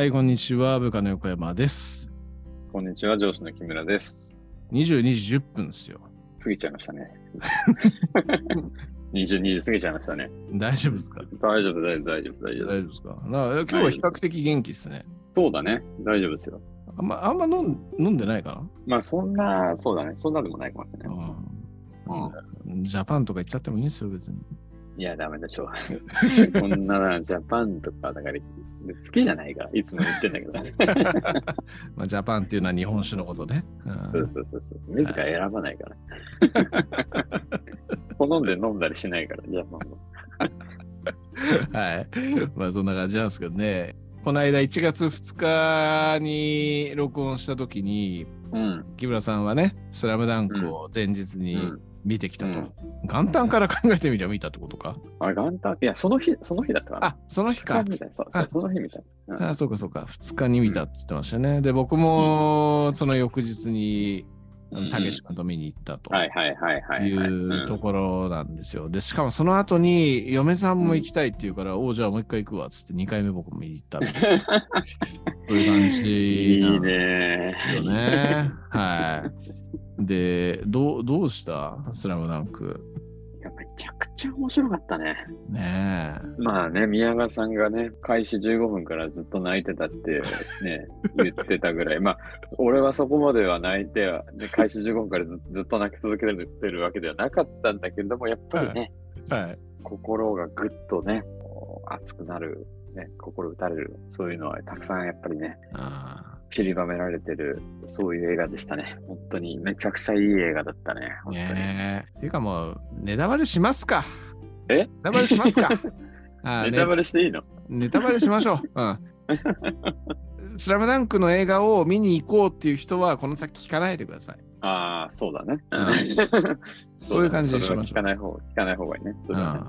はい、こんにちは。部下の横山です。こんにちは、上司の木村です。22時10分ですよ。過ぎちゃいましたね。22時過ぎちゃいましたね。大丈夫ですか？大丈夫、大丈夫、大丈夫、大丈夫です大丈夫。ですか？今日は比較的元気ですね。そうだね。大丈夫ですよ。あんまあんま飲ん飲んでないかまあ、そんな、そうだね。そんなでもないかもしれな、ない。うん、ジャパンとか言っちゃってもいいんですよ、別に。いや、ダメでしょ。こんなな、ジャパンとか、だから、好きじゃないから、いつも言ってんだけど。まあ、ジャパンっていうのは日本酒のことね。うんそうそうそうそう。自ら選ばないから。好んで飲んだりしないから、ジャパンも。はい。まあそんな感じなんですけどね。この間1月2日に録音した時に、うん。木村さんはね、スラムダンクを前日にうん。見てきたと。うん元旦から考えてみりゃ見たってことか？あ、元旦、いや、その日、その日だったかな。あ、その日か二日。そう、そその日みたいな。うんあ、そうかそうか。2日に見たって言ってましたね。で、僕もその翌日に、うんたけし君と見に行ったと。はいはいはいはい、はい。いうところなんですよ。で、しかもその後に、嫁さんも行きたいって言うから、おうじゃあもう一回行くわっつって2回目僕も見に行った。そういう感じいないんねよね。はい。で、どう、どうした？スラムダンク。ちゃくちゃ面白かったね。ねえ。まあね、宮川さんがね、開始15分からずっと泣いてたってね、言ってたぐらい、まあ、俺はそこまでは泣いては、ね、開始15分からずずっと泣き続けてるわけではなかったんだけれども、やっぱりね、はい。心がぐっとね、熱くなる、ね、心打たれる、そういうのはたくさんやっぱりね、あ散りばめられてる、そういう映画でしたね。本当にめちゃくちゃいい映画だったね。あ。本当に。ねえ。ていうかもう、ネタバレしますか。え？ネタバレしますか。あネタバレしていいの？ネタバレしましょう。うん。スラムダンクの映画を見に行こうっていう人は、この先聞かないでください。ああ、そうだね。うん そういう感じでしましょそれは聞かない方、聞かない方がいいね。そうだね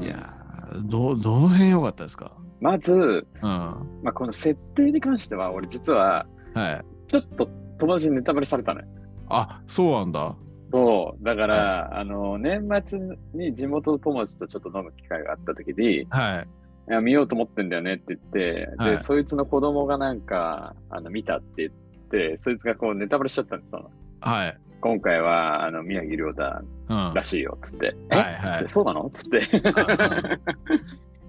う。いやーど、どの辺良かったですか？まず、うん。まあ、この設定に関しては、俺実は、はい。ちょっと友達にネタバレされたのよ。あ、そうなんだ。そう。だから、あの、年末に地元の友達とちょっと飲む機会があった時に、いはい。や見ようと思ってんだよねって言って、で、はいそいつの子供がなんか、あの、見たって言って、そいつがこうネタバレしちゃったんですよ。はい。今回は、あの、宮城亮太うん。らしいよ、つって。はいえはいつってそうなの？つって。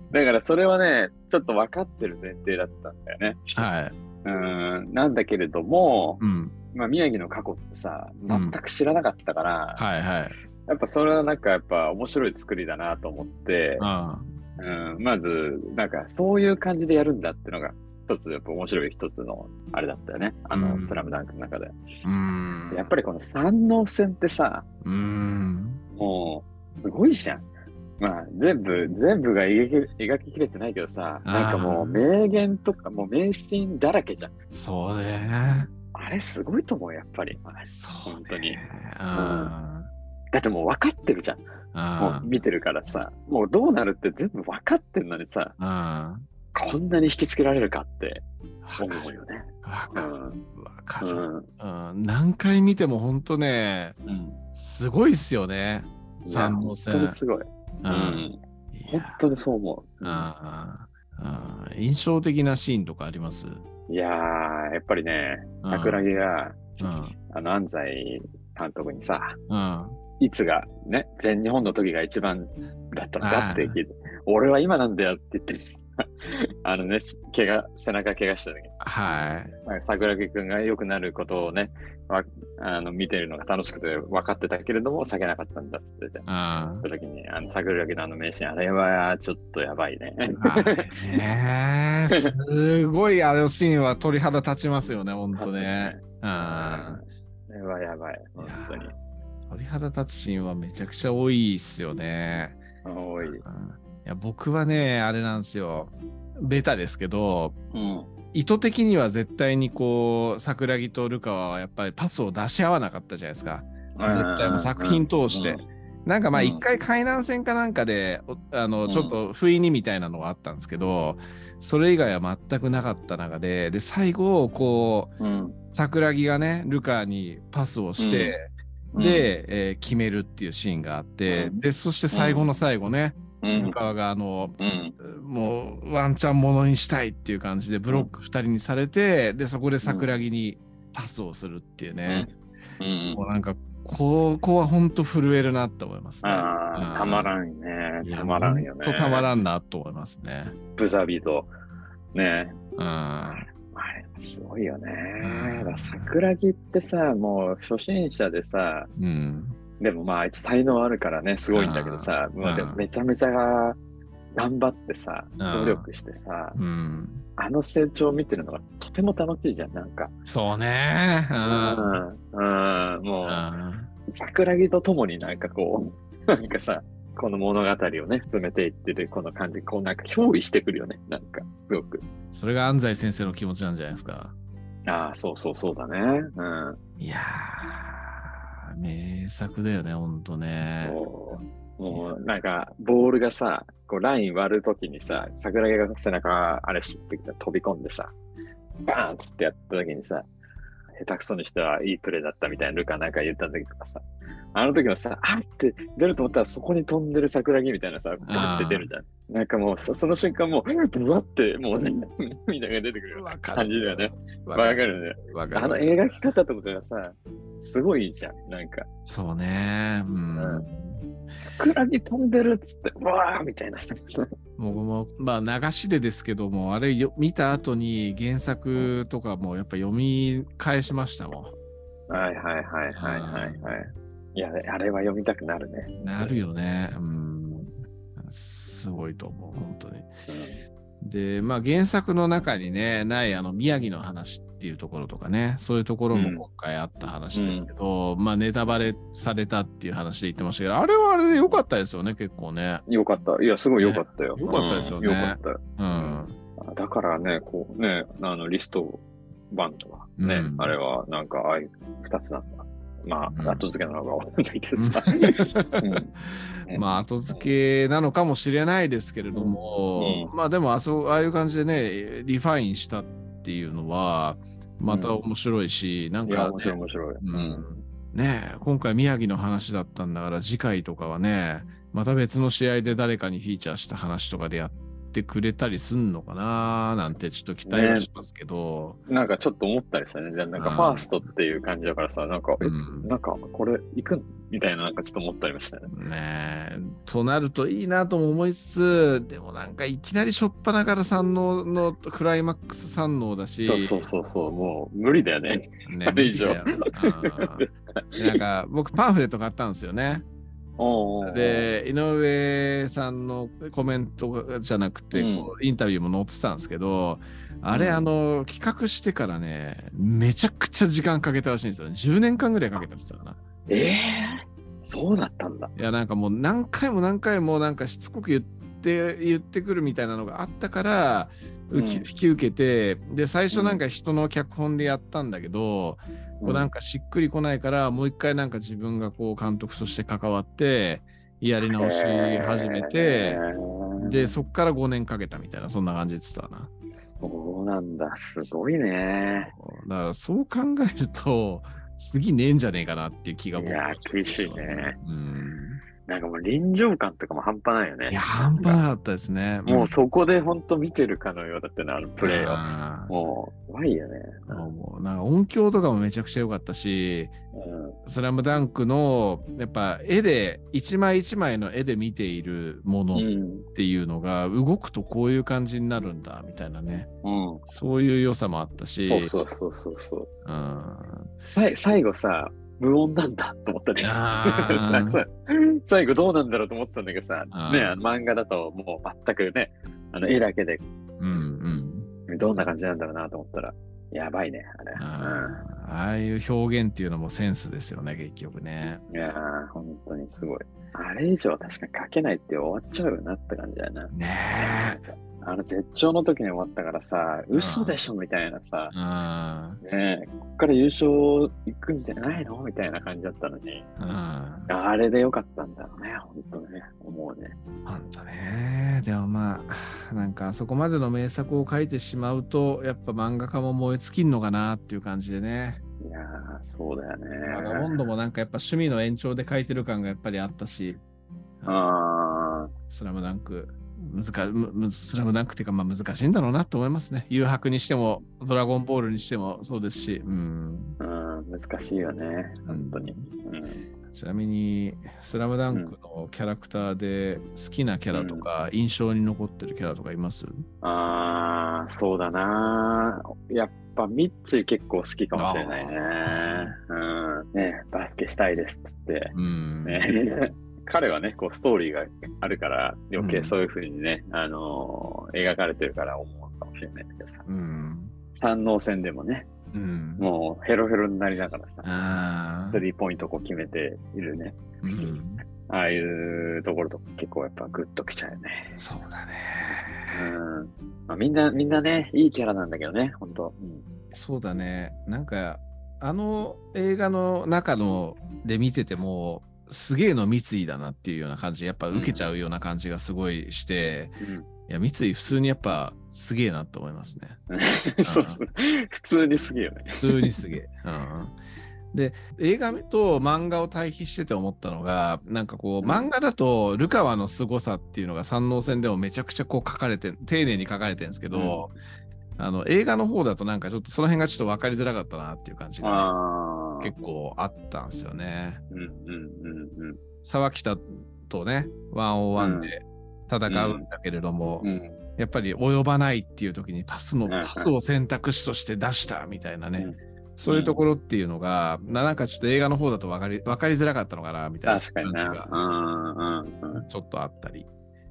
んだからそれはね、ちょっと分かってる前提だったんだよね。はい。うん、なんだけれども、うん。まあ、宮城の過去ってさ、うん全く知らなかったから、はいはい。やっぱそれはなんかやっぱ面白い作りだなと思って、うん。うん、まず、なんかそういう感じでやるんだってのが、一つ、やっぱ面白い一つの、あれだったよね。あの、うんスラムダンクの中で。うん。やっぱりこの三能戦ってさ、うん。もう、すごいじゃん。まあ、全部、全部が描き描ききれてないけどさ、なんかもう名言とか、もう名シーンだらけじゃん。そうだよね。あれすごいと思う、やっぱり。そう本当に。うん。だってもう分かってるじゃん。もう見てるからさ、もうどうなるって全部分かってんのにさ、うん。こんなに引きつけられるかって思うよね。わかる。わかる。うん。うん。何回見ても本当ね、うん。すごいっすよね。三能線当にすごい。ううん。い本や当にそう思う。ああ印象的なシーンとかあります？いやー、やっぱりね、うん桜木が、うん。あの、安西監督にさ、うん。いつがね、全日本の時が一番だったのかって聞いて、俺は今なんだよって言って、あのね、怪我、背中怪我した時に、はい。まあ桜木くんが良くなることをね、わあの見てるのが楽しくて分かってたけれども、避けなかったんだっつってて、あその時に、あの桜木のあの名シーン、あれはちょっとやばいね。あねえすごいあのシーンは鳥肌立ちますよね、本当ね。うん。あれはやばい、本当に。鳥肌立つシーンはめちゃくちゃ多いっすよね。多い。うんいや僕はね、あれなんですよ。ベタですけど、うん。意図的には絶対にこう、桜木とルカワはやっぱりパスを出し合わなかったじゃないですか。絶対もう作品通して。なんかまあうん一回海南戦かなんかで、おあのうんちょっと不意にみたいなのがあったんですけど、それ以外は全くなかった中で、で、最後、こう、うん、桜木がね、ルカにパスをして、うん、で、えー決めるっていうシーンがあって、うんで、そして最後の最後ね、うん向。川があの、うん。もうワンチャンものにしたいっていう感じでブロック2人にされて、でそこで桜木にパスをするっていうね、うん。もうなんかここは本当震えるなって思いますね。たまんらんね。たまらんよね。とたまらんなと思いますね。ブザビーと、ね。うん。あれ、すごいよね。桜木ってさ、もう初心者でさ、うん。でもまああいつ才能あるからね、すごいんだけどさ、うんまあでもめちゃめちゃ頑張ってさ、ん努力してさ、うん。あの成長を見てるのがとても楽しいじゃん、なんか。そうね。う。うんん、うん、もう、うん桜木とともになんかこう、なんかさ、この物語をね、進めていってるこの感じ、こうなんか憑依してくるよね、なんか、すごく。それが安西先生の気持ちなんじゃないですか。ああ、そうそうそうだね。うん。いやー、名作だよね、ほんとね。もうなんか、ボールがさ、こうライン割るときにさ、桜木が背中あれしてきた飛び込んでさ、バーンっつってやったときにさ、下手くそにしてはいいプレーだったみたいなルカなんか言った時とかさ、あの時のさ、あって出ると思ったらそこに飛んでる桜木みたいなさ、ガって出るじゃん。なんかもうそその瞬間もう、ブワってもうね、涙が出てくる感じだよね。わわかるね。わかる。あの描き方とかがさ、すごいじゃん。なんか、そうね。うん。桜木飛んでるっつって、うわーみたいなさ。僕も、まあ、流しでですけども、あれよ見た後に原作とかもやっぱ読み返しましたもはいはいはいはいはいはい。いや、あれは読みたくなるね。ん。なるよね。うん。すごいと思う、本当に。で、まあ、原作の中にね、ないあの宮城の話っていうところとかね、そういうところも今回あった話ですけど、まあ、ネタバレされたっていう話で言ってましたけど、あれはあれで良かったですよね、結構ね。よかった。いや、すごいよかったよ。ねよかったですよねうんよかったよ。うん。だからね、こうね、あの、リストバンドはね、うんあれはなんか、ああいう二つなんだ。まうん。あ、後付けなのかわかんないけどさ。うん。まあ後付けなのかもしれないですけれども、まあでもあそうああいう感じでねリファインしたっていうのはまた面白いし、なんいや、か、面白い面白い。うん。ねえ今回宮城の話だったんだから次回とかはねまた別の試合で誰かにフィーチャーした話とかでやってくれたりすんのかななんてちょっと期待はしますけど、なんかちょっと思ったりしたね。なんかうん。ファーストっていう感じだからさ、なんか、えうん。なんかこれ行くん？みたいななんかちょっと思ったりましたね。ねえ。となるといいなとも思いつつでもなんかいきなりしょっぱなから三能のクライマックス三能だし。そうそうそうそう、もう無理だよね。ね あれ以上。なんか僕パンフレット買ったんですよね。で井上さんのコメントじゃなくて、インタビューも載ってたんですけどあれ、うんあの企画してからねめちゃくちゃ時間かけたらしいんですよね10年間ぐらいかけたって言ってたかな。ええそうだったんだ。いやなんかもう何回も何回もなんかしつこく言って言ってくるみたいなのがあったから、うん引き受けてで最初なんか人の脚本でやったんだけど、こうなんかしっくりこないからもう一回なんか自分がこう監督として関わってやり直し始めて、でそっから5年かけたみたいなそんな感じで言ってたな。そうなんだ、すごいね。だからそう考えると次ねえんじゃねえかなっていう気が僕いやは厳しいね。うん。なんかもう臨場感とかも半端ないよね。いや半端なかったですね。もうそこで本当見てるかのようだってな、あのプレーもう、怖いよね。もうなんか音響とかもめちゃくちゃ良かったし、うんスラムダンクのやっぱ絵で、一枚一枚の絵で見ているものっうん。ていうのが動くとこういう感じになるんだみたいなね、うん。そういう良さもあったし、そうそうそうそうそう。うん最後さ、無音なんだと思ったね。最後どうなんだろうと思ってたんだけどさ、ね、漫画だともう全くね、あの絵だけでうんうんどんな感じなんだろうなと思ったら、やばいね、あれ。あーああいう表現っていうのもセンスですよね、結局ね。うん、いやー、本当にすごい。あれ以上確かに書けないって終わっちゃうよなって感じだよな。ねえ。あの絶頂の時に終わったからさ、嘘でしょみたいなさ、うんねえ、こっから優勝行くんじゃないの？みたいな感じだったのに、うんあれでよかったんだろうね、本当ね、思うね。ほんとね。でもまあ、なんかあそこまでの名作を書いてしまうと、やっぱ漫画家も燃え尽きんのかなっていう感じでね。いやー、そうだよね。バガボンドもなんかやっぱ趣味の延長で書いてる感がやっぱりあったし。あスラムダンク、難スラムダンクっていうか、まあ難しいんだろうなと思いますね。誘白にしても、ドラゴンボールにしてもそうですし、うん。うん、難しいよね。本当に。うん。ちなみに、スラムダンクのキャラクターで好きなキャラとか、印象に残ってるキャラとかいます？ああ、そうだな。やっぱミッチー結構好きかもしれないね。うん。ねバスケしたいですっつって。うん。ね、彼はね、こうストーリーがあるから、余計そういうふうにね、あのー描かれてるから思うかもしれないけどさ。うん。三能戦でもね、うん。もうヘロヘロになりながらさ、あスリーポイントこう決めているね。あ、うん。ああいうところとか結構やっぱグッときちゃうよね。そうだね。うん。まあ、みんな、みんなね、いいキャラなんだけどね、本当うん。そうだね。なんか、あの映画の中ので見てても、すげえの三井だなっていうような感じ、やっぱ受けちゃうような感じがすごいして、いや、三井普通にやっぱすげえなと思いますね。うん。そうそう。普通にすげえよね。普通にすげえ。うん、で、映画と漫画を対比してて思ったのが、なんかこう、うん漫画だと、ルカワの凄さっていうのが三能線でもめちゃくちゃこう書かれて、丁寧に書かれてるんですけど、あの映画の方だとなんかちょっとその辺がちょっと分かりづらかったなっていう感じがね。結構あったんですよね。うんうんうん沢北とね、ワンオワンで戦うんだけれども、うん。うん。やっぱり及ばないっていう時にパスの、パスを選択肢として出したみたいなね、うんそういうところっていうのが、ななんかちょっと映画の方だと分かり分かりづらかったのかなみたいな。感じがうんうんうん。ちょっとあったり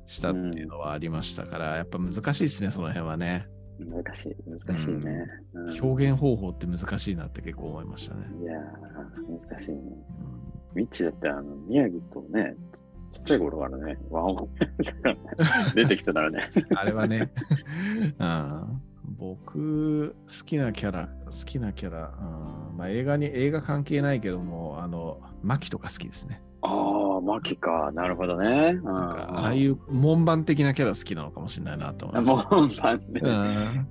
したっていうのはありましたから、やっぱ難しいですね、その辺はね。難しい、難しいね。うん表現方法って難しいなって結構思いましたね。いやー、難しいね。うんミッチだって、あの、宮城とね、ちちっちゃい頃からね、ワンオン 出てきてたらね。あれはね、うん、僕、好きなキャラ、好きなキャラ、うんまあ、映画に、映画関係ないけども、あの、マキとか好きですね。ああ、マキか。なるほどね。うん。ああいう門番的なキャラ好きなのかもしれないなと思いもましう、パンね。た。うん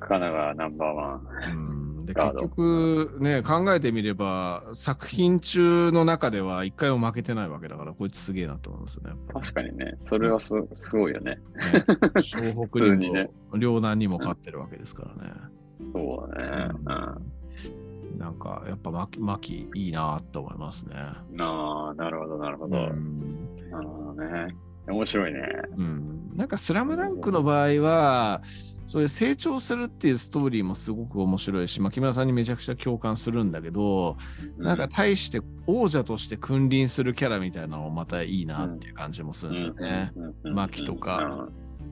神奈川ナンバーワン。うんで結局ね、考えてみれば、作品中の中では一回も負けてないわけだから、こいつすげえなと思いますよね。確かにね、それはすすごいよね。ね湘北にも、にね両南にも勝ってるわけですからね。そうだね。なんか、やっぱマキ、マキいいなと思いますね。うん。ああ、なるほど、なるほうど。んなるほどね。面白いね。うん、なんか、スラムダンクの場合は、そういう成長するっていうストーリーもすごく面白いし、まあ、木村さんにめちゃくちゃ共感するんだけど、なんか対して王者として君臨するキャラみたいなのもまたいいなっていう感じもするんですよね。うんうんうん牧とか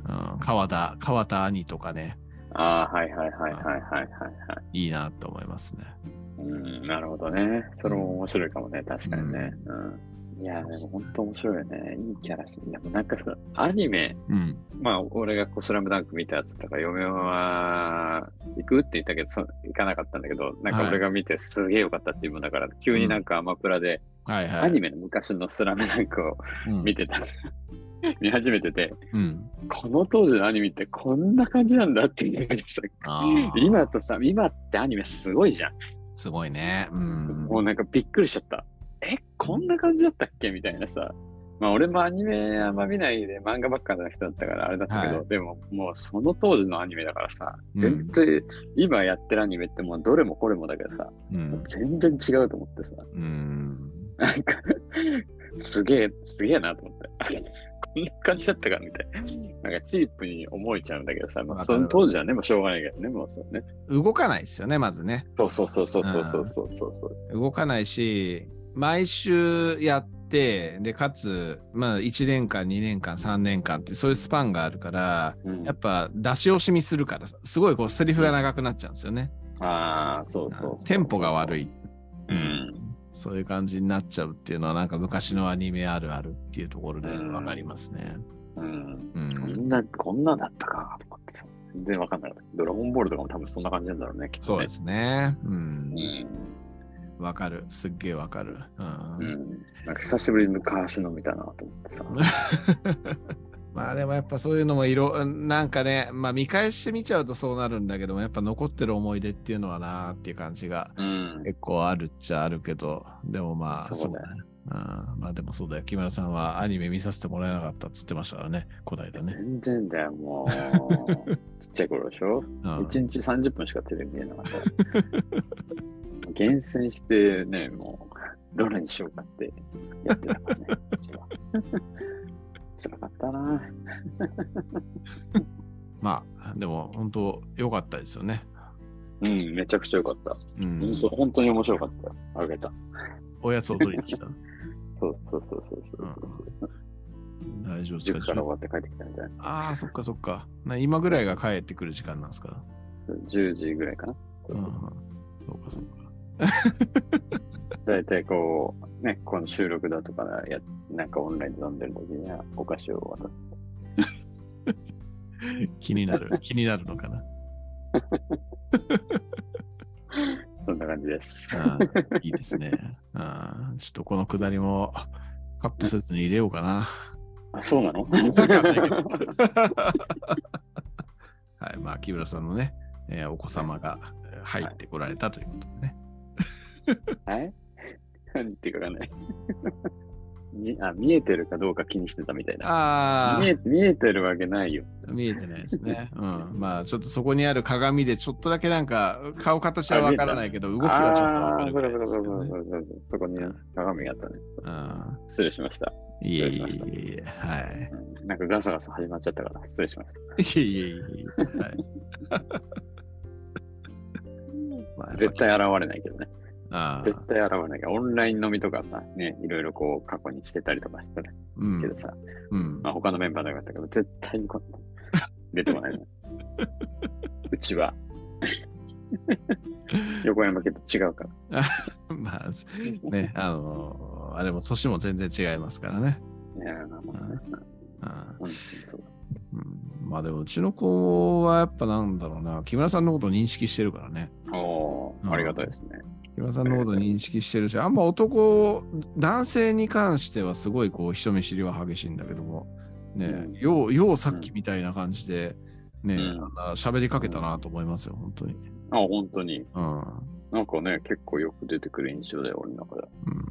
うんうん、川田、川田兄とかね、ああ、はいはいはいはいはいはいはい。いいなと思いますね。うん、なるほどね。それも面白いかもね、確かにね。うん、いや、でも本当面白いよね。いいキャラし、でもなんかさ、アニメ、うん。まあ、俺がこう、スラムダンク見たやつとか、嫁は、行くって言ったけど、そ行かなかったんだけど、なんか俺が見てすげえよかったっていうもんだから、急になんかアマプラで、はいはい。アニメの昔のスラムダンクをうん見てた、見始めてて、うん。この当時のアニメってこんな感じなんだっていうのがさあー今とさ、今ってアニメすごいじゃん。すごいね。うん。もうなんかびっくりしちゃった。え、こんな感じだったっけ？みたいなさ。まあ俺もアニメあんま見ないで漫画ばっかの人だったからあれだったけど、はでももうその当時のアニメだからさ、うん全然、今やってるアニメってもうどれもこれもだけどさ、うん。全然違うと思ってさ、うん。なんか、すげえ、すげえなと思って。んな感じだったかみたいな。なんかチープに思えちゃうんだけどさ、まあ、その当時はね、もうしょうがないけどね、もうそうね。動かないですよね、まずね。そうそうそうそうそうそうそう、うん、動かないし、毎週やって、で、かつ、まあ、1年間、2年間、3年間って、そういうスパンがあるから、うん、やっぱ出し惜しみするからすごいこう、セリフが長くなっちゃうんですよね。うん、ああ、そうそうテンポが悪い。うんそういう感じになっちゃうっていうのは、なんか昔のアニメあるあるっていうところでわかりますね。うん。うん。こんな、こんなんだったかと思ってさ。全然わかんなかった。ドラゴンボールとかも多分そんな感じなんだろうね、きっとね。そうですね。う。うんん。わかる。すっげえわかる。うんうん。なんか久しぶりに昔の見たなと思ってさ。まあでもやっぱそういうのもいろ、なんかね、まあ見返してみちゃうとそうなるんだけども、やっぱ残ってる思い出っていうのはなーっていう感じがうん。結構あるっちゃあるけど、でもまあ、そうだよね。まあでもそうだよ。木村さんはアニメ見させてもらえなかったっつってましたからね、こないだね。全然だよ、もう。ちっちゃい頃でしょ？うん、?1 日30分しかテレビ見えなかった。厳選してね、もう、どれにしようかってやってたからね。うちは辛かったな。まあ、でも本当良かったですよね。うん、めちゃくちゃよかった。うん。本当本当に面白かったよ。あげた。おやつを取りに来た？そうそうそうそうそうそう。大丈夫です塾かから終わって帰ってきたみたいな。ああ、そっかそっか。な今ぐらいが帰ってくる時間なんですか？10時ぐらいかな。うん。そうかそうか。だいたいこう、ね、この収録だとかや、なんかオンラインで飲んでる時にはお菓子を渡す。気になる。気になるのかな。そんな感じです。いいですね。あーちょっとこのくだりもカットせずに入れようかな。あ、そうなの？はい、まあ、木村さんのね、えーお子様がえー入ってこられたということでね。はい 何っていうかわかんない。みあ見えてるかどうか気にしてたみたいな。あ見え見えてるわけないよ。あ、見えてないですね。うん。まあ、ちょっとそこにある鏡でちょっとだけなんか顔形はわからないけど、動きはちょっとわかるそうそうかそうけどねかそうかそこに鏡があったね。うん失礼しました。いえいえいえ、はい。うんなんかガサガサ始まっちゃったから失礼しました。いえいえいえ、はい。まあ絶対現れないけどね。あ絶対現れないから、オンライン飲みとかさ、ね、いろいろこう過去にしてたりとかしたらうんけどさ、うんまあ他のメンバーだったけど、絶対にこんな出てこないね。うちは。横山家と違うから。まあ、ね、あの、あれも年も全然違いますからね。いやまあまあねあうんそううん、まあでも、うちの子はやっぱなんだろうな、木村さんのことを認識してるからね。うんおーありがたいですね。木村さんのことを認識してるし、あんま男、男性に関してはすごいこう人見知りは激しいんだけども、ね、うんよう、ようさっきみたいな感じで、ね、うんりかけたなと思いますよ、本当に。あ、本当に。うん。なんかね、結構よく出てくる印象だよ、俺の中で。うん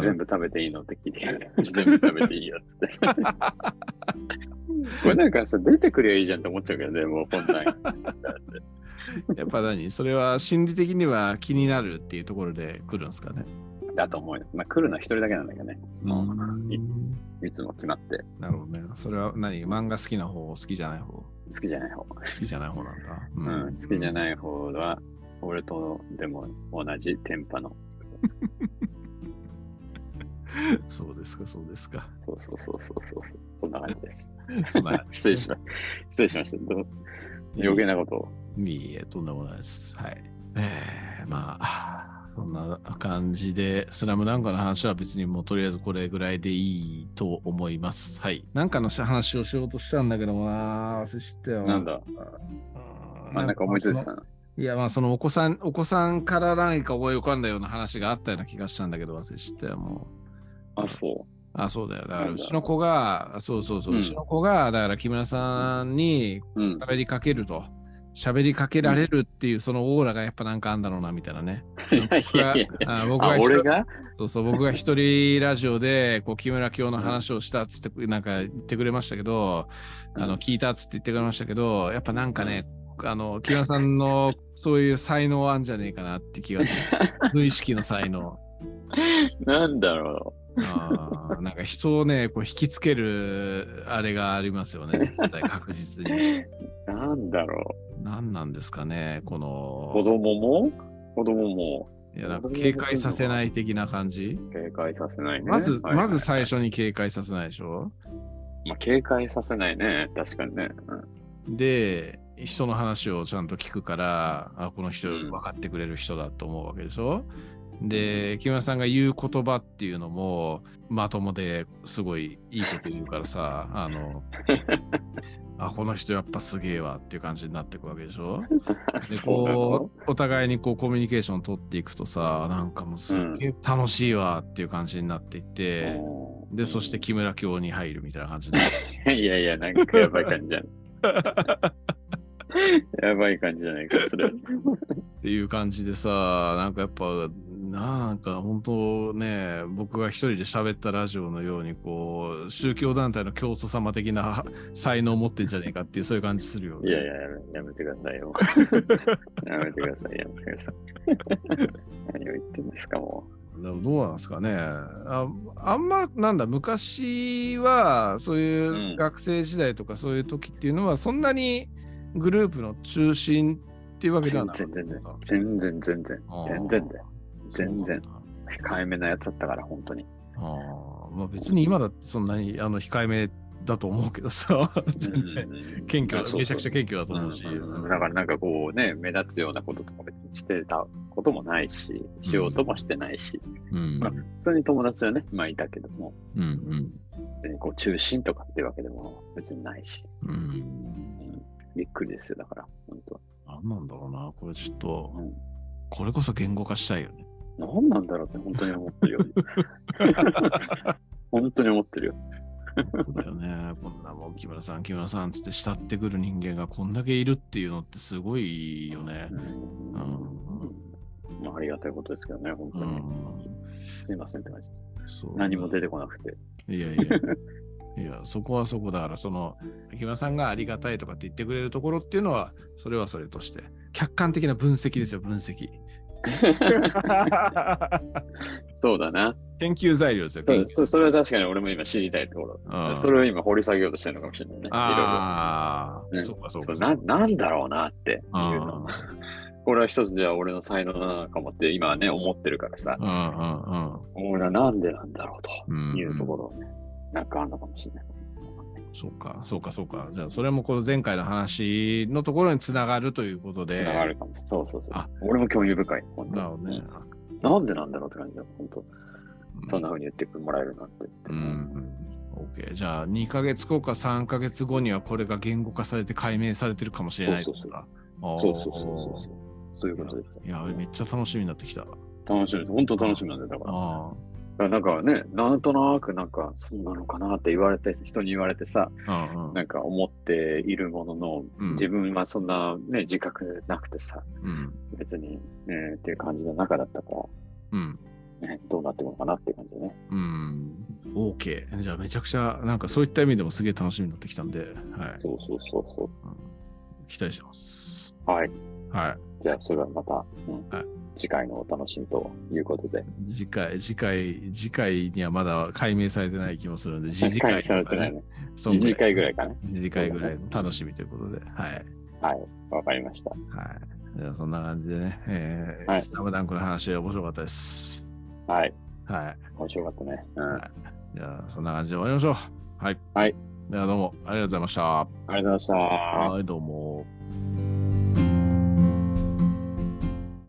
全部食べていいのって聞いて、全部食べていいよって。これなんかさ、出てくりゃいいじゃんって思っちゃうけどね、もう本来。やっぱ何？それは心理的には気になるっていうところで来るんですかね？だと思うよ。まあ来るのは一人だけなんだけどね。もうんいいつも決まって。なるほどね。それは何？漫画好きな方、好きじゃない方？好好きじゃない方。きじゃない方なんだ。うん、好きじゃない方は、俺とでも同じテンパの。そうですか、そうですか。そうそうそうそうそう。そんな感じです。失礼しま失礼しました。余計なことを。いいえ、とんでもないです。はい。えー、まあ、そんな感じで、スラムダンクの話は別にもうとりあえずこれぐらいでいいと思います。はい。なんかの話をしようとしたんだけどな、忘れ知ったよ。なんだ？うん真ん中思いついてたの。いや、まあ、そのお子さん、お子さんから何か思い浮かんだような話があったような気がしたんだけど、忘れ知ったよ、もう。あ、そあ、そうだよ。だから、うちの子が、そうそうそう、ううんちの子が、だから木村さんにう。うん。喋りかけると、喋りかけられるっていう、そのオーラがやっぱなんかあんだろうな、みたいなね。僕があ、一人俺が？そうそう、僕が一人ラジオで、こう、木村京の話をしたっつって、なんか言ってくれましたけど、あの、聞いたっつって言ってくれましたけど、やっぱなんかね、あの、木村さんのそういう才能あんじゃねえかなって気がする。無意識の才能。なんだろあーなんか人をね、こう引きつけるあれがありますよね、絶対確実に。う。なんだろ何なんですかね、こう。子の、供も？子供もいやなんか警戒させない的な感じ。警戒させないね。まず、はいはいまず最初に警戒させないでしょ？まあ、警戒させないね。確かにね。うんで、人の話をちゃんと聞くから、あ、この人うん分かってくれる人だと思うわけでしょ？で、木村さんが言う言葉っていうのも、まともですごいいいこと言うからさ、あの、あ、この人やっぱすげえわっていう感じになっていくわけでしょ？で、こう、お互いにこうコミュニケーション取っていくとさ、なんかもうすっげえ楽しいわっていう感じになっていって、で、そして木村京に入るみたいな感じになって いやいや、なんかやばい感じじゃん。やばい感じじゃないか、それ。っていう感じでさ、なんかやっぱなんか本当ね、僕が一人で喋ったラジオのように、こう、宗教団体の教祖様的な 才能を持ってんじゃねえかっていう、そういう感じするよ、ね。いやいや、やめてくださいよ。やめてください、やめてください。何を言ってんですか、もでもどうなんですかねあ。あんま、なんだ、昔は、そういう学生時代とかそういう時っていうのは、そんなにグループの中心っていうわう。けでは全なか然、った。全然、全然、全然全然だよ。全然。控えめなやつだったから、本当に。あーまあ、別に今だってそんなにあの控えめだと思うけどさ、全然。うん。謙虚、めちゃくちゃ謙虚だと思うし。うんだからなんかこうね、目立つようなこととか別にしてたこともないし、しようともしてないし、うん。まあ普通に友達はね、まあいたけども、うんうん。別にこう中心とかっていうわけでも別にないし、うん。うん。びっくりですよ、だから、本当なんなんだろうな、これちょっと、うん。これこそ言語化したいよね。何なんだろうって本当に思ってるよ。本当に思ってるよ。だよね。こんなもん、木村さん、木村さんつって慕ってくる人間がこんだけいるっていうのってすごいよねう。んまあ、ありがたいことですけどね、本当に。うん。すいませんって感じです。そう何も出てこなくて。いやいや。いや、そこはそこだから、その、木村さんがありがたいとかって言ってくれるところっていうのは、それはそれとして、客観的な分析ですよ、分析。そうだな。研究材料ですよ、そうそそれは確かに俺も今知りたいところ。それを今掘り下げようとしてるのかもしれないね。ああ、ねそうかそうか。ななんだろうなっていうあの。これは一つじゃあ俺の才能なのかもって今はね思ってるからさ。俺はなんでなんだろうとうん。いうところをね、なんかあるのかもしれない。そうか、そうか、そうか。じゃあ、それもこの前回の話のところにつながるということで。つながるかもしれない。そうそうそうあ。俺も興味深い。本当なるほどね。うんなんでなんだろうって感じだ。本当。うんそんな風に言ってもらえるなんて。うんうん。OK。じゃあ、2ヶ月後か3ヶ月後にはこれが言語化されて解明されてるかもしれないそうそうそうそうそうそうそう。いうことですよ。いや、めっちゃ楽しみになってきた。楽しみです。本当楽しみなんだから。あだからなんかね、なんとなくなんか、そうなのかなって言われて、人に言われてさ、あ。うんうんなんか思っているものの、うん自分はそんなね、自覚なくてさ、うん。別にね、っていう感じの中だったかうん。ら、ね、どうなっていくのかなっていう感じでね。うん。OK。じゃあ、めちゃくちゃ、なんかそういった意味でもすげえ楽しみになってきたんで、はい。そうそうそうそ期待してます。う。はい。はい。じゃあ、それはまた、うんはい次回のお楽しみということで。次回、次回、次回にはまだ解明されてない気もするので、次回回されてないね。次回ぐらいかな。次回ぐらいの楽しみということで、はい。はい。わかりました。はい。じゃあ、そんな感じでね、えーはいスラムダンクの話、面白かったです。はい。はい。面白かったね。うん。はいじゃあ、そんな感じで終わりましょう。はい。はい。では、どうもありがとうございました。ありがとうございました。はい、どうも。